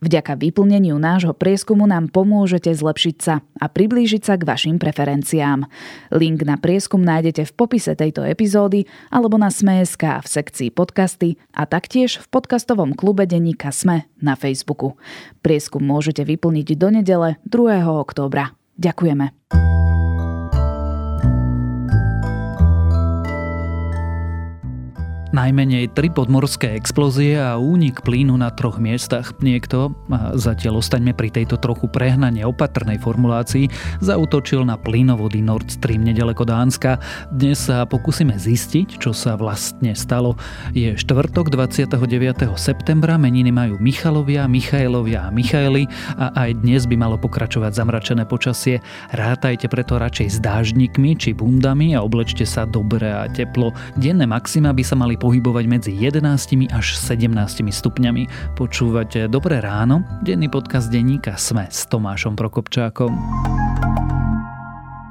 Vďaka vyplneniu nášho prieskumu nám pomôžete zlepšiť sa a priblížiť sa k vašim preferenciám. Link na prieskum nájdete v popise tejto epizódy alebo na Sme.sk v sekcii podcasty a taktiež v podcastovom klube denníka Sme na Facebooku. Prieskum môžete vyplniť do nedele 2. októbra. Ďakujeme. Najmenej tri podmorské explózie a únik plynu na troch miestach. Niekto, a zatiaľ ostaňme pri tejto trochu prehnane opatrnej formulácii, zautočil na plynovody Nord Stream nedaleko Dánska. Dnes sa pokúsime zistiť, čo sa vlastne stalo. Je štvrtok 29. septembra, meniny majú Michalovia, Michailovia a Michaeli a aj dnes by malo pokračovať zamračené počasie. Rátajte preto radšej s dáždnikmi či bundami a oblečte sa dobre a teplo. Denné maxima by sa mali pohybovať medzi 11 až 17 stupňami. Počúvate Dobré ráno, denný podcast denníka Sme s Tomášom Prokopčákom.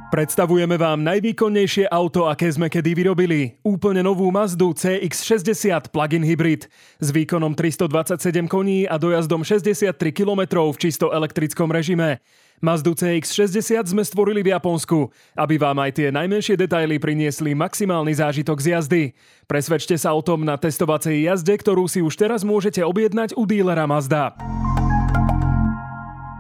Predstavujeme vám najvýkonnejšie auto, aké sme kedy vyrobili. Úplne novú Mazdu CX-60 plug-in hybrid s výkonom 327 koní a dojazdom 63 km v čisto elektrickom režime. Mazdu CX-60 sme stvorili v Japonsku, aby vám aj tie najmenšie detaily priniesli maximálny zážitok z jazdy. Presvedčte sa o tom na testovacej jazde, ktorú si už teraz môžete objednať u dílera Mazda.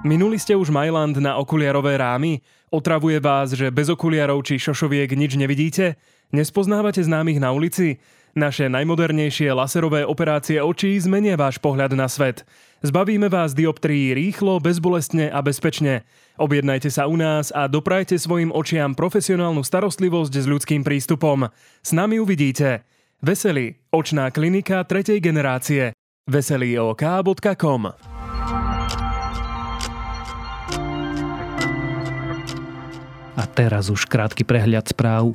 Minuli ste už Myland na okuliarové rámy? Otravuje vás, že bez okuliarov či šošoviek nič nevidíte? Nespoznávate známych na ulici? Naše najmodernejšie laserové operácie očí zmenia váš pohľad na svet. Zbavíme vás dioptrií rýchlo, bezbolestne a bezpečne. Objednajte sa u nás a doprajte svojim očiam profesionálnu starostlivosť s ľudským prístupom. S nami uvidíte. Veselý. Očná klinika tretej generácie. veselýok.com A teraz už krátky prehľad správ.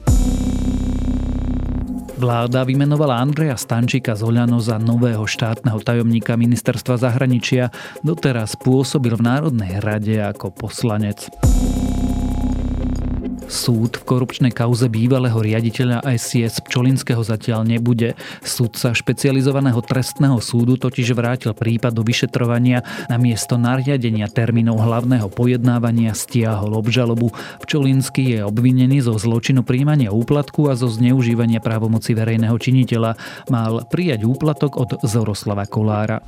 Vláda vymenovala Andreja Stančíka z za nového štátneho tajomníka ministerstva zahraničia. Doteraz pôsobil v Národnej rade ako poslanec. Súd v korupčnej kauze bývalého riaditeľa SCS Pčolinského zatiaľ nebude. Súdca špecializovaného trestného súdu totiž vrátil prípad do vyšetrovania na miesto nariadenia termínov hlavného pojednávania stiahol obžalobu. Pčolinský je obvinený zo zločinu príjmania úplatku a zo zneužívania právomoci verejného činiteľa. Mal prijať úplatok od Zoroslava Kolára.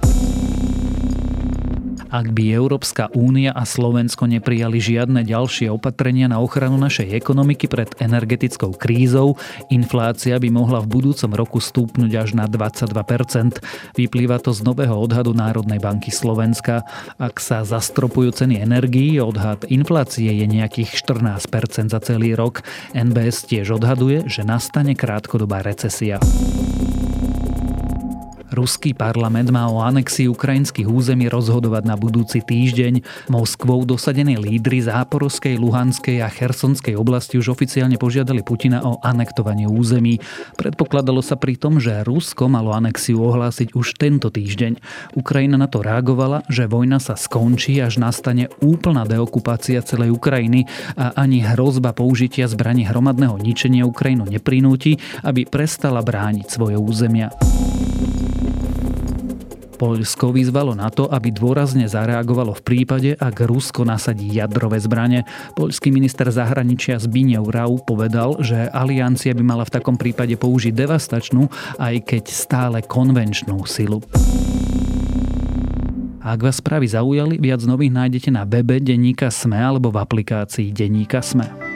Ak by Európska únia a Slovensko neprijali žiadne ďalšie opatrenia na ochranu našej ekonomiky pred energetickou krízou, inflácia by mohla v budúcom roku stúpnuť až na 22%. Vyplýva to z nového odhadu Národnej banky Slovenska. Ak sa zastropujú ceny energií, odhad inflácie je nejakých 14% za celý rok. NBS tiež odhaduje, že nastane krátkodobá recesia. Ruský parlament má o anexii ukrajinských území rozhodovať na budúci týždeň. Moskvou dosadení lídry Záporovskej, Luhanskej a Chersonskej oblasti už oficiálne požiadali Putina o anektovanie území. Predpokladalo sa pri tom, že Rusko malo anexiu ohlásiť už tento týždeň. Ukrajina na to reagovala, že vojna sa skončí, až nastane úplná deokupácia celej Ukrajiny a ani hrozba použitia zbraní hromadného ničenia Ukrajinu neprinúti, aby prestala brániť svoje územia. Poľsko vyzvalo na to, aby dôrazne zareagovalo v prípade, ak Rusko nasadí jadrové zbranie. Poľský minister zahraničia Zbigniew Rau povedal, že aliancia by mala v takom prípade použiť devastačnú, aj keď stále konvenčnú silu. Ak vás správy zaujali, viac nových nájdete na webe Denníka Sme alebo v aplikácii Denníka Sme.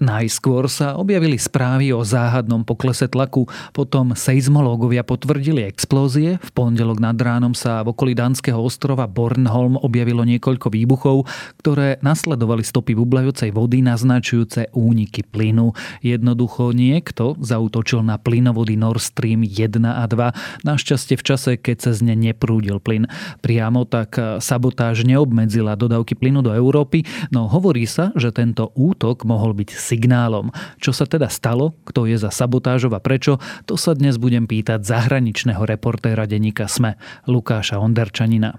Najskôr sa objavili správy o záhadnom poklese tlaku, potom seizmológovia potvrdili explózie, v pondelok nad ránom sa v okolí dánskeho ostrova Bornholm objavilo niekoľko výbuchov, ktoré nasledovali stopy bublajúcej vody naznačujúce úniky plynu. Jednoducho niekto zautočil na plynovody Nord Stream 1 a 2, našťastie v čase, keď sa z ne neprúdil plyn. Priamo tak sabotáž neobmedzila dodávky plynu do Európy, no hovorí sa, že tento útok mohol byť signálom. Čo sa teda stalo, kto je za sabotážov a prečo, to sa dnes budem pýtať zahraničného reportéra denníka SME, Lukáša Onderčanina.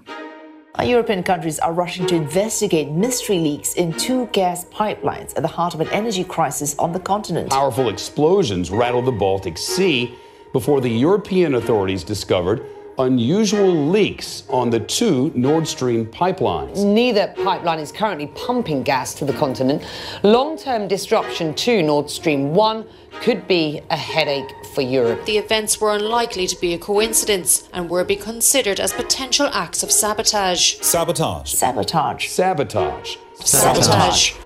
European countries are rushing to investigate mystery leaks in two gas pipelines at the heart of an energy crisis on the continent. Powerful explosions rattled the Baltic Sea before the European authorities discovered unusual leaks on the two Nord Stream pipelines. Neither pipeline is currently pumping gas to the continent. Long term disruption to Nord Stream 1 could be a headache for Europe. The events were unlikely to be a coincidence and were be considered as potential acts of sabotage. Sabotage. Sabotage. Sabotage. Sabotage. sabotage.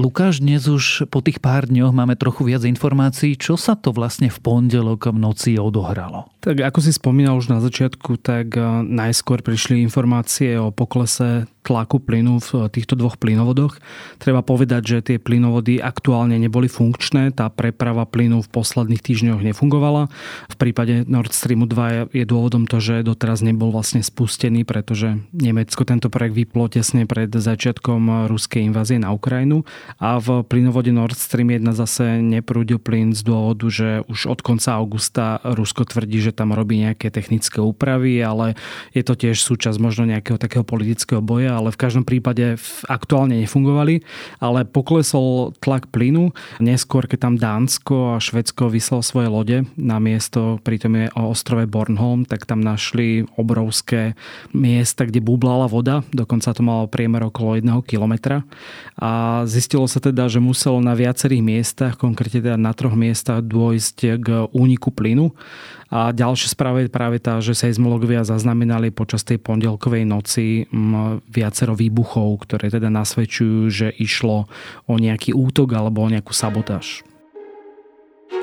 Lukáš, dnes už po tých pár dňoch máme trochu viac informácií, čo sa to vlastne v pondelok v noci odohralo. Tak ako si spomínal už na začiatku, tak eh, najskôr prišli informácie o poklese tlaku plynu v týchto dvoch plynovodoch. Treba povedať, že tie plynovody aktuálne neboli funkčné, tá preprava plynu v posledných týždňoch nefungovala. V prípade Nord Streamu 2 je dôvodom to, že doteraz nebol vlastne spustený, pretože Nemecko tento projekt vyplo tesne pred začiatkom ruskej invázie na Ukrajinu a v plynovode Nord Stream 1 zase neprúdil plyn z dôvodu, že už od konca augusta Rusko tvrdí, že tam robí nejaké technické úpravy, ale je to tiež súčasť možno nejakého takého politického boja ale v každom prípade aktuálne nefungovali, ale poklesol tlak plynu. Neskôr, keď tam Dánsko a Švedsko vyslal svoje lode na miesto, pritom je o ostrove Bornholm, tak tam našli obrovské miesta, kde bublala voda, dokonca to malo priemer okolo 1 kilometra. A zistilo sa teda, že muselo na viacerých miestach, konkrétne teda na troch miestach, dôjsť k úniku plynu. A ďalšia správa je práve tá, že seizmologovia zaznamenali počas tej pondelkovej noci viacero výbuchov, ktoré teda nasvedčujú, že išlo o nejaký útok alebo o nejakú sabotáž.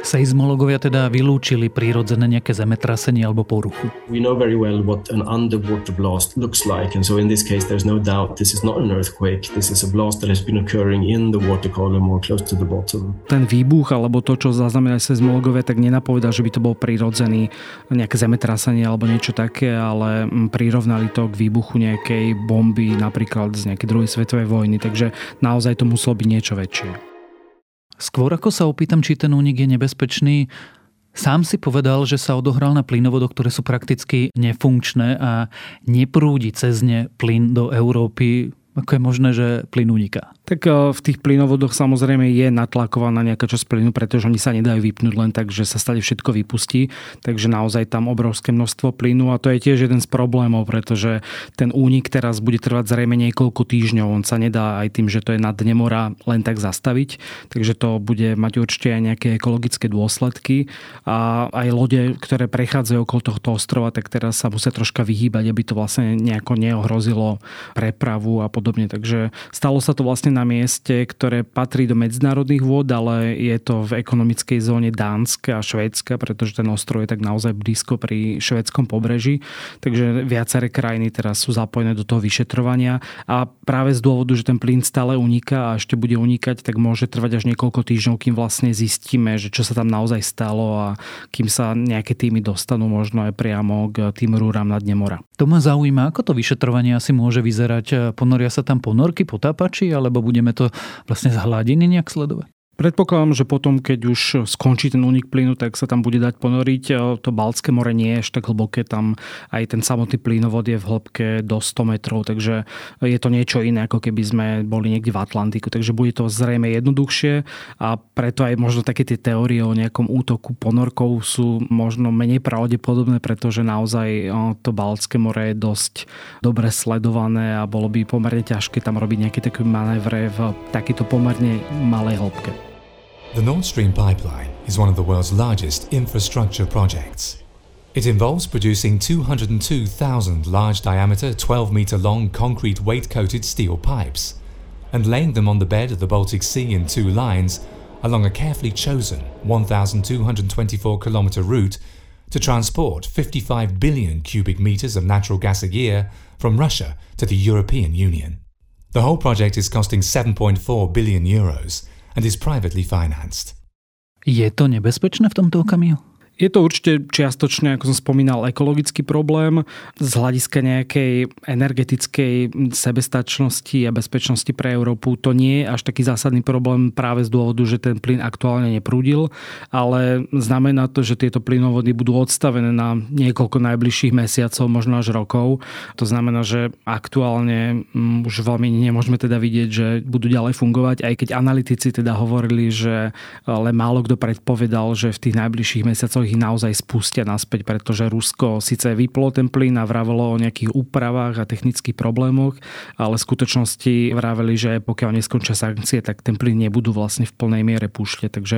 Seizmologovia teda vylúčili prírodzené nejaké zemetrasenie alebo poruchu. We know very well what an underwater blast looks like and so in this case there's no doubt this is not an earthquake, this is a blast that has been occurring in the water column or close to the bottom. Ten výbuch alebo to, čo zaznamenali seizmologovia, tak nenapovedal, že by to bol prírodzený nejaké zemetrasenie alebo niečo také, ale mm, prirovnali to k výbuchu nejakej bomby napríklad z nejakej druhej svetovej vojny, takže naozaj to muselo byť niečo väčšie. Skôr ako sa opýtam, či ten únik je nebezpečný, Sám si povedal, že sa odohral na plynovodoch, ktoré sú prakticky nefunkčné a neprúdi cez ne plyn do Európy. Ako je možné, že plyn uniká? Tak e, v tých plynovodoch samozrejme je natlakovaná nejaká časť plynu, pretože oni sa nedajú vypnúť len tak, že sa stade všetko vypustí. Takže naozaj tam obrovské množstvo plynu a to je tiež jeden z problémov, pretože ten únik teraz bude trvať zrejme niekoľko týždňov. On sa nedá aj tým, že to je na dne mora len tak zastaviť. Takže to bude mať určite aj nejaké ekologické dôsledky. A aj lode, ktoré prechádzajú okolo tohto ostrova, tak teraz sa musia troška vyhýbať, aby to vlastne nejako neohrozilo prepravu a podobne. Takže stalo sa to vlastne na mieste, ktoré patrí do medzinárodných vôd, ale je to v ekonomickej zóne Dánska a Švédska, pretože ten ostrov je tak naozaj blízko pri švédskom pobreží. Takže viaceré krajiny teraz sú zapojené do toho vyšetrovania a práve z dôvodu, že ten plyn stále uniká a ešte bude unikať, tak môže trvať až niekoľko týždňov, kým vlastne zistíme, že čo sa tam naozaj stalo a kým sa nejaké týmy dostanú možno aj priamo k tým rúram na dne mora. To ma zaujíma, ako to vyšetrovanie asi môže vyzerať. Ponoria sa tam ponorky, potápači, alebo budeme to vlastne z hladiny nejak sledovať? Predpokladám, že potom, keď už skončí ten únik plynu, tak sa tam bude dať ponoriť. To Baltské more nie je až tak hlboké, tam aj ten samotný plynovod je v hĺbke do 100 metrov, takže je to niečo iné, ako keby sme boli niekde v Atlantiku. Takže bude to zrejme jednoduchšie a preto aj možno také tie teórie o nejakom útoku ponorkov sú možno menej pravdepodobné, pretože naozaj to Baltské more je dosť dobre sledované a bolo by pomerne ťažké tam robiť nejaké také manévre v takýto pomerne malej hĺbke. The Nord Stream pipeline is one of the world's largest infrastructure projects. It involves producing 202,000 large diameter, 12 metre long concrete weight coated steel pipes, and laying them on the bed of the Baltic Sea in two lines along a carefully chosen 1,224 kilometre route to transport 55 billion cubic meters of natural gas a year from Russia to the European Union. The whole project is costing 7.4 billion euros and is privately financed. Je to nebezpečné v tomto okamihu? Je to určite čiastočne, ako som spomínal, ekologický problém z hľadiska nejakej energetickej sebestačnosti a bezpečnosti pre Európu. To nie je až taký zásadný problém práve z dôvodu, že ten plyn aktuálne neprúdil, ale znamená to, že tieto plynovody budú odstavené na niekoľko najbližších mesiacov, možno až rokov. To znamená, že aktuálne mm, už veľmi nemôžeme teda vidieť, že budú ďalej fungovať, aj keď analytici teda hovorili, že ale málo kto predpovedal, že v tých najbližších mesiacoch ich naozaj spustia naspäť, pretože Rusko síce vyplo ten plyn a vravelo o nejakých úpravách a technických problémoch, ale v skutočnosti vraveli, že pokiaľ neskončia sankcie, tak ten plyn nebudú vlastne v plnej miere púšťať. Takže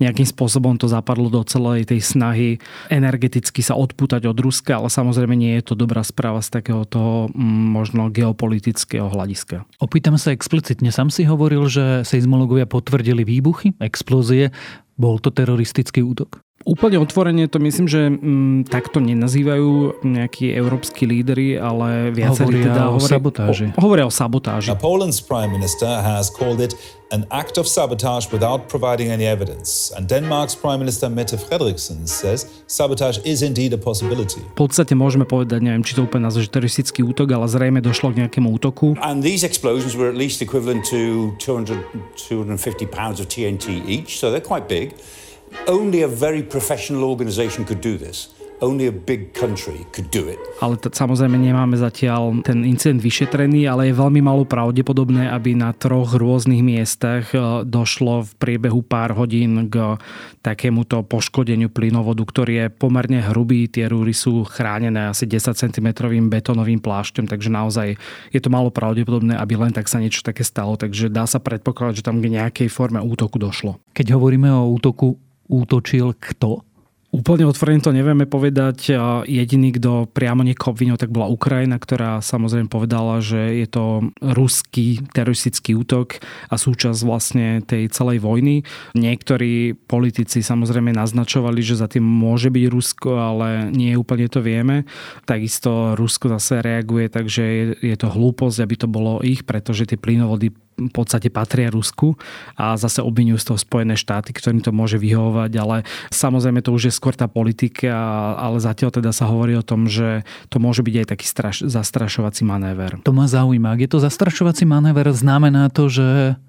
nejakým spôsobom to zapadlo do celej tej snahy energeticky sa odpútať od Ruska, ale samozrejme nie je to dobrá správa z takého toho mm, možno geopolitického hľadiska. Opýtam sa explicitne. Sam si hovoril, že seizmologovia potvrdili výbuchy, explózie. Bol to teroristický útok? Úplne otvorene to myslím, že m, takto nenazývajú nejakí európsky lídry, ale viacerí hovoria teda o hovoria, sabotáži. O, hovoria o sabotáži. Now, Poland's prime minister has called it an act of sabotage without providing any evidence. And Denmark's prime minister Mette Frederiksen says sabotage is indeed a possibility. V podstate môžeme povedať, neviem, či to úplne nazvať, že teroristický útok, ale zrejme došlo k nejakému útoku. And these explosions were at least equivalent to 200, 250 pounds of TNT each, so they're quite big. Only a very professional organization could do this. Only a big country could do it. Ale t- samozrejme nemáme zatiaľ ten incident vyšetrený, ale je veľmi malo pravdepodobné, aby na troch rôznych miestach e, došlo v priebehu pár hodín k takémuto poškodeniu plynovodu, ktorý je pomerne hrubý. Tie rúry sú chránené asi 10 cm betónovým plášťom, takže naozaj je to málo pravdepodobné, aby len tak sa niečo také stalo. Takže dá sa predpokladať, že tam k nejakej forme útoku došlo. Keď hovoríme o útoku, útočil kto? Úplne otvorene to nevieme povedať. Jediný, kto priamo niekoho obvinil, tak bola Ukrajina, ktorá samozrejme povedala, že je to ruský teroristický útok a súčasť vlastne tej celej vojny. Niektorí politici samozrejme naznačovali, že za tým môže byť Rusko, ale nie úplne to vieme. Takisto Rusko zase reaguje, takže je, to hlúposť, aby to bolo ich, pretože tie plynovody v podstate patria Rusku a zase obvinujú z toho Spojené štáty, ktorým to môže vyhovovať, ale samozrejme to už je skôr tá politika, ale zatiaľ teda sa hovorí o tom, že to môže byť aj taký straš, zastrašovací manéver. To ma zaujíma. Ak je to zastrašovací manéver, znamená to, že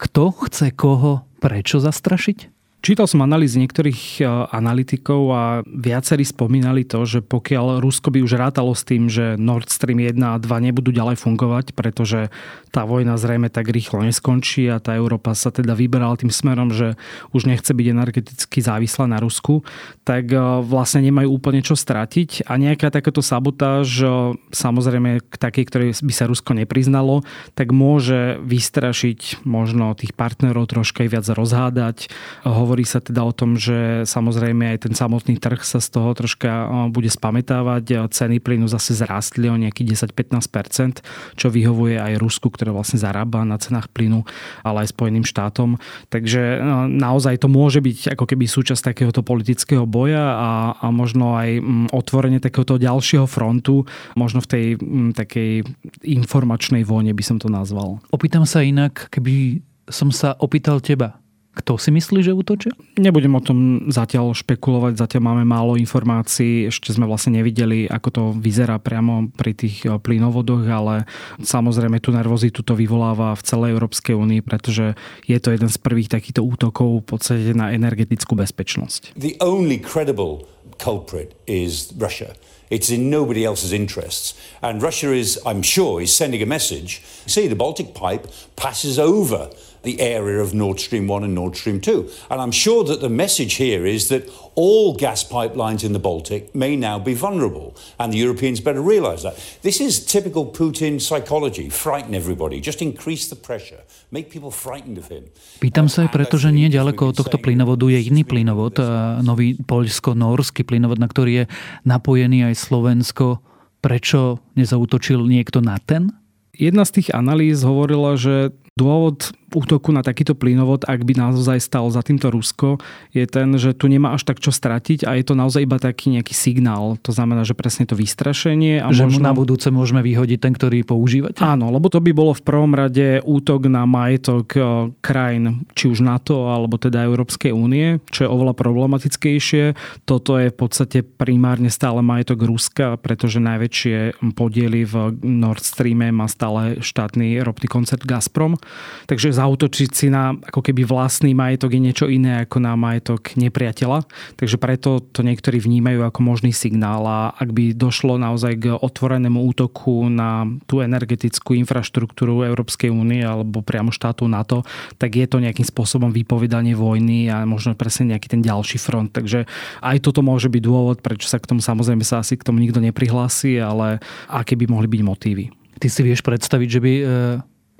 kto chce koho prečo zastrašiť? Čítal som analýzy niektorých e, analytikov a viacerí spomínali to, že pokiaľ Rusko by už rátalo s tým, že Nord Stream 1 a 2 nebudú ďalej fungovať, pretože tá vojna zrejme tak rýchlo neskončí a tá Európa sa teda vyberala tým smerom, že už nechce byť energeticky závislá na Rusku, tak e, vlastne nemajú úplne čo stratiť a nejaká takáto sabotáž, e, samozrejme k takej, ktorej by sa Rusko nepriznalo, tak môže vystrašiť možno tých partnerov troška viac rozhádať, Hovorí sa teda o tom, že samozrejme aj ten samotný trh sa z toho troška bude spametávať. Ceny plynu zase zrástli o nejakých 10-15%, čo vyhovuje aj Rusku, ktoré vlastne zarába na cenách plynu, ale aj Spojeným štátom. Takže naozaj to môže byť ako keby súčasť takéhoto politického boja a, a možno aj otvorenie takéhoto ďalšieho frontu, možno v tej takej informačnej vojne by som to nazval. Opýtam sa inak, keby som sa opýtal teba, kto si myslí, že útočil? Nebudem o tom zatiaľ špekulovať, zatiaľ máme málo informácií, ešte sme vlastne nevideli, ako to vyzerá priamo pri tých eh, plynovodoch, ale samozrejme tú nervozitu to vyvoláva v celej Európskej únii, pretože je to jeden z prvých takýchto útokov v podstate na energetickú bezpečnosť. The only credible culprit is Russia. It's in nobody else's interests. And Russia is, I'm sure, is sending a message. See, the Baltic pipe passes over the area of Nord Stream 1 and Nord Stream 2. And I'm sure that the message here is that all gas pipelines in the Baltic may now be vulnerable, and the Europeans better realise that. This is typical Putin psychology frighten everybody, just increase the pressure, make people frightened of him. Pýtam sa aj preto, že nie ďaleko od tohto plynovodu je iný plynovod, nový poľsko-norský plynovod, na ktorý je napojený aj Slovensko. Prečo nezautočil niekto na ten? Jedna z tých analýz hovorila, že dôvod útoku na takýto plynovod, ak by naozaj stal za týmto Rusko, je ten, že tu nemá až tak čo stratiť a je to naozaj iba taký nejaký signál. To znamená, že presne to vystrašenie. A že možno... na budúce môžeme vyhodiť ten, ktorý používate? Áno, lebo to by bolo v prvom rade útok na majetok e, krajín, či už NATO, alebo teda Európskej únie, čo je oveľa problematickejšie. Toto je v podstate primárne stále majetok Ruska, pretože najväčšie podiely v Nord Streame má stále štátny ropný koncert Gazprom. Takže zautočiť si na ako keby vlastný majetok je niečo iné ako na majetok nepriateľa. Takže preto to niektorí vnímajú ako možný signál a ak by došlo naozaj k otvorenému útoku na tú energetickú infraštruktúru Európskej únie alebo priamo štátu NATO, tak je to nejakým spôsobom vypovedanie vojny a možno presne nejaký ten ďalší front. Takže aj toto môže byť dôvod, prečo sa k tomu samozrejme sa asi k tomu nikto neprihlási, ale aké by mohli byť motívy. Ty si vieš predstaviť, že by e,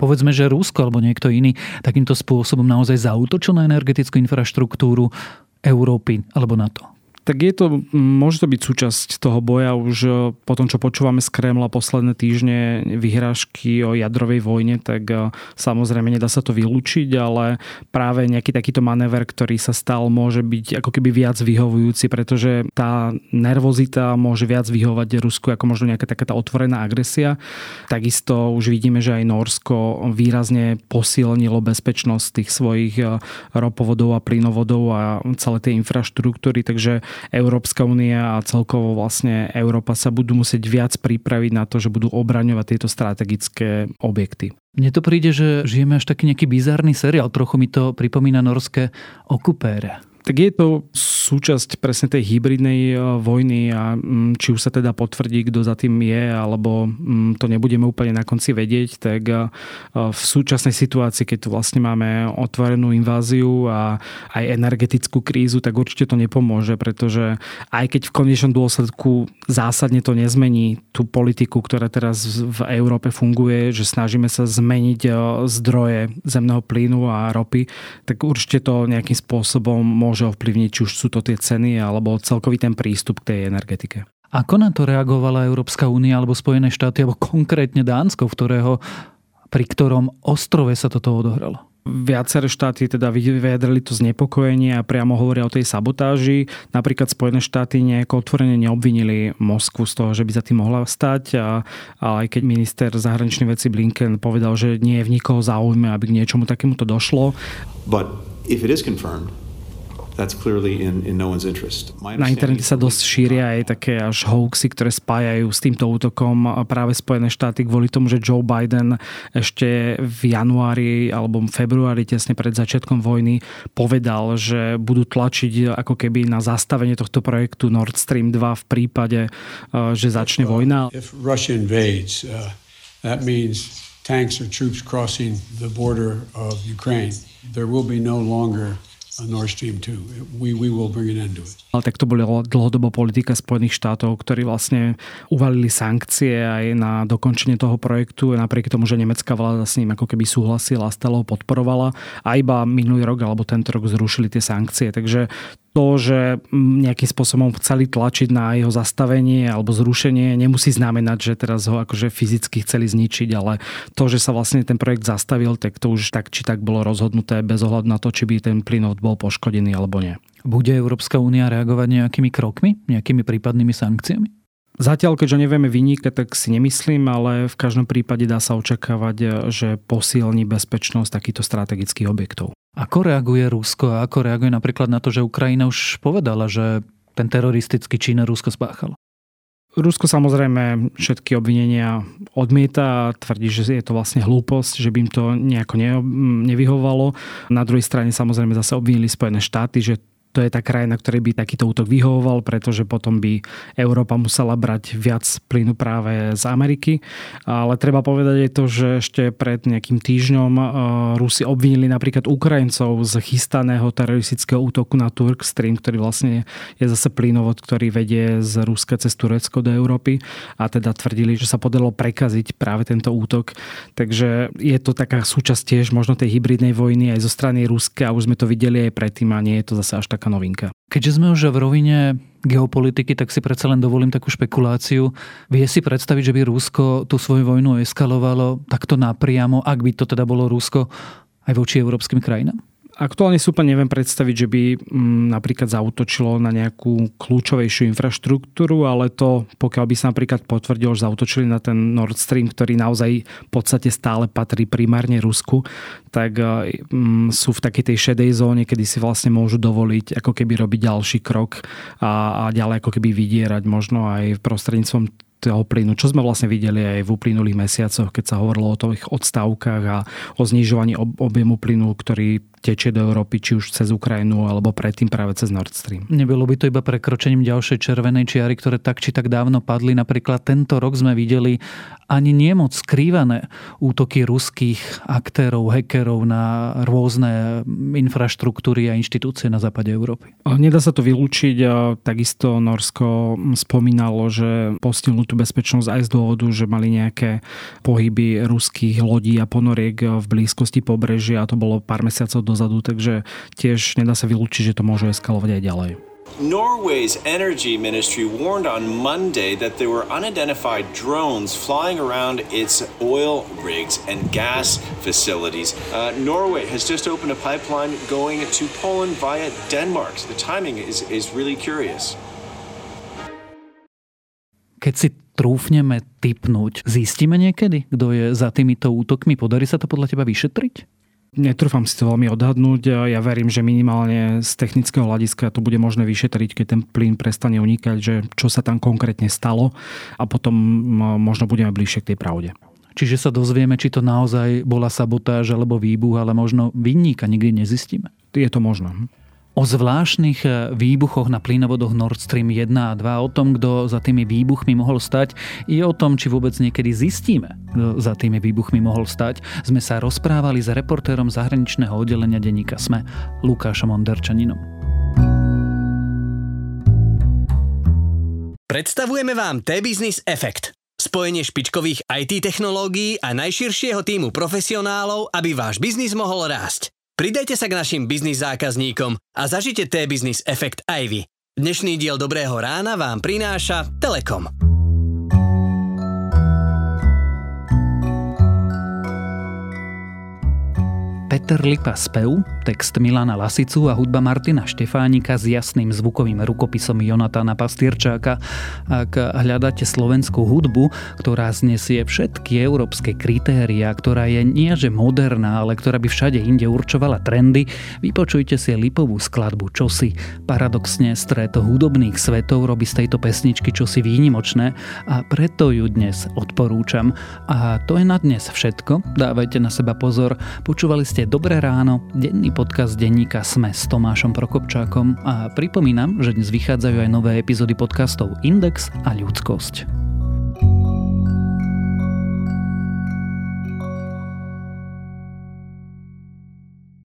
povedzme, že Rusko alebo niekto iný takýmto spôsobom naozaj zautočil na energetickú infraštruktúru Európy alebo NATO? Tak je to, môže to byť súčasť toho boja už e, po tom, čo počúvame z Kremla posledné týždne vyhrážky o jadrovej vojne, tak e, samozrejme nedá sa to vylúčiť, ale práve nejaký takýto manéver, ktorý sa stal, môže byť ako keby viac vyhovujúci, pretože tá nervozita môže viac vyhovať Rusku ako možno nejaká taká tá otvorená agresia. Takisto už vidíme, že aj Norsko výrazne posilnilo bezpečnosť tých svojich e, ropovodov a plynovodov a celé tej infraštruktúry, takže Európska únia a celkovo vlastne Európa sa budú musieť viac pripraviť na to, že budú obraňovať tieto strategické objekty. Mne to príde, že žijeme až taký nejaký bizarný seriál. Trochu mi to pripomína norské okupére. Tak je to súčasť presne tej hybridnej e, vojny a mm, či už sa teda potvrdí, kto za tým je, alebo mm, to nebudeme úplne na konci vedieť, tak e, v súčasnej situácii, keď tu vlastne máme otvorenú inváziu a aj energetickú krízu, tak určite to nepomôže, pretože aj keď v konečnom dôsledku zásadne to nezmení tú politiku, ktorá teraz v Európe funguje, že snažíme sa zmeniť e, zdroje zemného plynu a ropy, tak určite to nejakým spôsobom môže môže ovplyvniť, či už sú to tie ceny alebo celkový ten prístup k tej energetike. Ako na to reagovala Európska únia alebo Spojené štáty, alebo konkrétne Dánsko, v ktorého, pri ktorom ostrove sa toto odohralo? Viaceré štáty teda vyjadrili to znepokojenie a priamo hovoria o tej sabotáži. Napríklad Spojené štáty nejako otvorene neobvinili Moskvu z toho, že by za tým mohla stať. A, a aj keď minister zahraničných vecí Blinken povedal, že nie je v nikoho záujme, aby k niečomu takémuto došlo. But if it is confirmed, Na internete sa dosť šíria aj také až hoaxy, ktoré spájajú s týmto útokom práve Spojené štáty kvôli tomu, že Joe Biden ešte v januári alebo februári tesne pred začiatkom vojny povedal, že budú tlačiť ako keby na zastavenie tohto projektu Nord Stream 2 v prípade, uh, že začne vojna. If Russia invades, uh, that means tanks or troops crossing the border of Ukraine. There will be no longer Nord Stream 2. We, we will bring an end to it. Ale tak to bola dlhodobo politika Spojených štátov, ktorí vlastne uvalili sankcie aj na dokončenie toho projektu, napriek tomu, že nemecká vláda s ním ako keby súhlasila a stále ho podporovala a iba minulý rok alebo tento rok zrušili tie sankcie. Takže to, že nejakým spôsobom chceli tlačiť na jeho zastavenie alebo zrušenie, nemusí znamenať, že teraz ho akože fyzicky chceli zničiť, ale to, že sa vlastne ten projekt zastavil, tak to už tak či tak bolo rozhodnuté bez ohľadu na to, či by ten plynot bol poškodený alebo nie. Bude Európska únia reagovať nejakými krokmi, nejakými prípadnými sankciami? Zatiaľ, keďže nevieme vynikať, tak si nemyslím, ale v každom prípade dá sa očakávať, že posilní bezpečnosť takýchto strategických objektov. Ako reaguje Rusko a ako reaguje napríklad na to, že Ukrajina už povedala, že ten teroristický čin Rusko spáchalo? Rusko samozrejme všetky obvinenia odmieta a tvrdí, že je to vlastne hlúposť, že by im to nejako nevyhovalo. Na druhej strane samozrejme zase obvinili Spojené štáty, že to je tá krajina, ktorej by takýto útok vyhovoval, pretože potom by Európa musela brať viac plynu práve z Ameriky. Ale treba povedať aj to, že ešte pred nejakým týždňom e, Rusi obvinili napríklad Ukrajincov z chystaného teroristického útoku na Turk Stream, ktorý vlastne je zase plynovod, ktorý vedie z Ruska cez Turecko do Európy a teda tvrdili, že sa podarilo prekaziť práve tento útok. Takže je to taká súčasť tiež možno tej hybridnej vojny aj zo strany Ruska a už sme to videli aj predtým a nie je to zase až tak taká novinka. Keďže sme už v rovine geopolitiky, tak si predsa len dovolím takú špekuláciu. Vie si predstaviť, že by Rusko tú svoju vojnu eskalovalo takto napriamo, ak by to teda bolo Rusko aj voči európskym krajinám? Aktuálne si úplne neviem predstaviť, že by m, mm, napríklad zautočilo na nejakú kľúčovejšiu infraštruktúru, ale to, pokiaľ by sa napríklad potvrdilo, že zautočili na ten Nord Stream, ktorý naozaj v podstate stále patrí primárne Rusku, tak m, mm, sú v takej tej šedej zóne, kedy si vlastne môžu dovoliť ako keby robiť ďalší krok a, a ďalej ako keby vydierať možno aj prostredníctvom toho plynu, čo sme vlastne videli aj v uplynulých mesiacoch, keď sa hovorilo o tých odstavkách a o znižovaní objemu plynu, ktorý tečie do Európy, či už cez Ukrajinu, alebo predtým práve cez Nord Stream. Nebylo by to iba prekročením ďalšej červenej čiary, ktoré tak či tak dávno padli. Napríklad tento rok sme videli ani niemoc skrývané útoky ruských aktérov, hackerov na rôzne infraštruktúry a inštitúcie na západe Európy. Nedá sa to vylúčiť. Takisto Norsko spomínalo, že postihnú tú bezpečnosť aj z dôvodu, že mali nejaké pohyby ruských lodí a ponoriek v blízkosti pobrežia a to bolo pár mesiacov dozadu, takže tiež nedá sa vylúčiť, že to môže eskalovať aj ďalej. Norway's energy ministry warned on Monday that there were unidentified drones flying around its oil rigs and gas facilities. Uh, Norway has just opened a pipeline going to Poland via Denmark. So the timing is, is really curious. Keď si trúfneme typnúť, zistíme niekedy, kto je za týmito útokmi? Podarí sa to podľa teba vyšetriť? Netrúfam si to veľmi odhadnúť. Ja verím, že minimálne z technického hľadiska to bude možné vyšetriť, keď ten plyn prestane unikať, že čo sa tam konkrétne stalo a potom možno budeme bližšie k tej pravde. Čiže sa dozvieme, či to naozaj bola sabotáž alebo výbuch, ale možno vinníka nikdy nezistíme. Je to možné. O zvláštnych e, výbuchoch na plynovodoch Nord Stream 1 a 2, o tom, kto za tými výbuchmi mohol stať, i o tom, či vôbec niekedy zistíme, kto za tými výbuchmi mohol stať, sme sa rozprávali s reportérom zahraničného oddelenia denníka SME Lukášom Onderčaninom. Predstavujeme vám T-Business Effect. Spojenie špičkových IT technológií a najširšieho týmu profesionálov, aby váš biznis mohol rásť. Pridajte sa k našim biznis zákazníkom a zažite T-Business efekt aj vy. Dnešný diel Dobrého rána vám prináša Telekom. Peter Lipa spev, text Milana Lasicu a hudba Martina Štefánika s jasným zvukovým rukopisom Jonatana Pastierčáka. Ak hľadáte slovenskú hudbu, ktorá znesie všetky európske kritéria, ktorá je nie že moderná, ale ktorá by všade inde určovala trendy, vypočujte si Lipovú skladbu Čosi. Paradoxne stret hudobných svetov robí z tejto pesničky čosi výnimočné a preto ju dnes odporúčam. A to je na dnes všetko. Dávajte na seba pozor. Počúvali ste Počúvate Dobré ráno, denný podcast denníka Sme s Tomášom Prokopčákom a pripomínam, že dnes vychádzajú aj nové epizódy podcastov Index a Ľudskosť.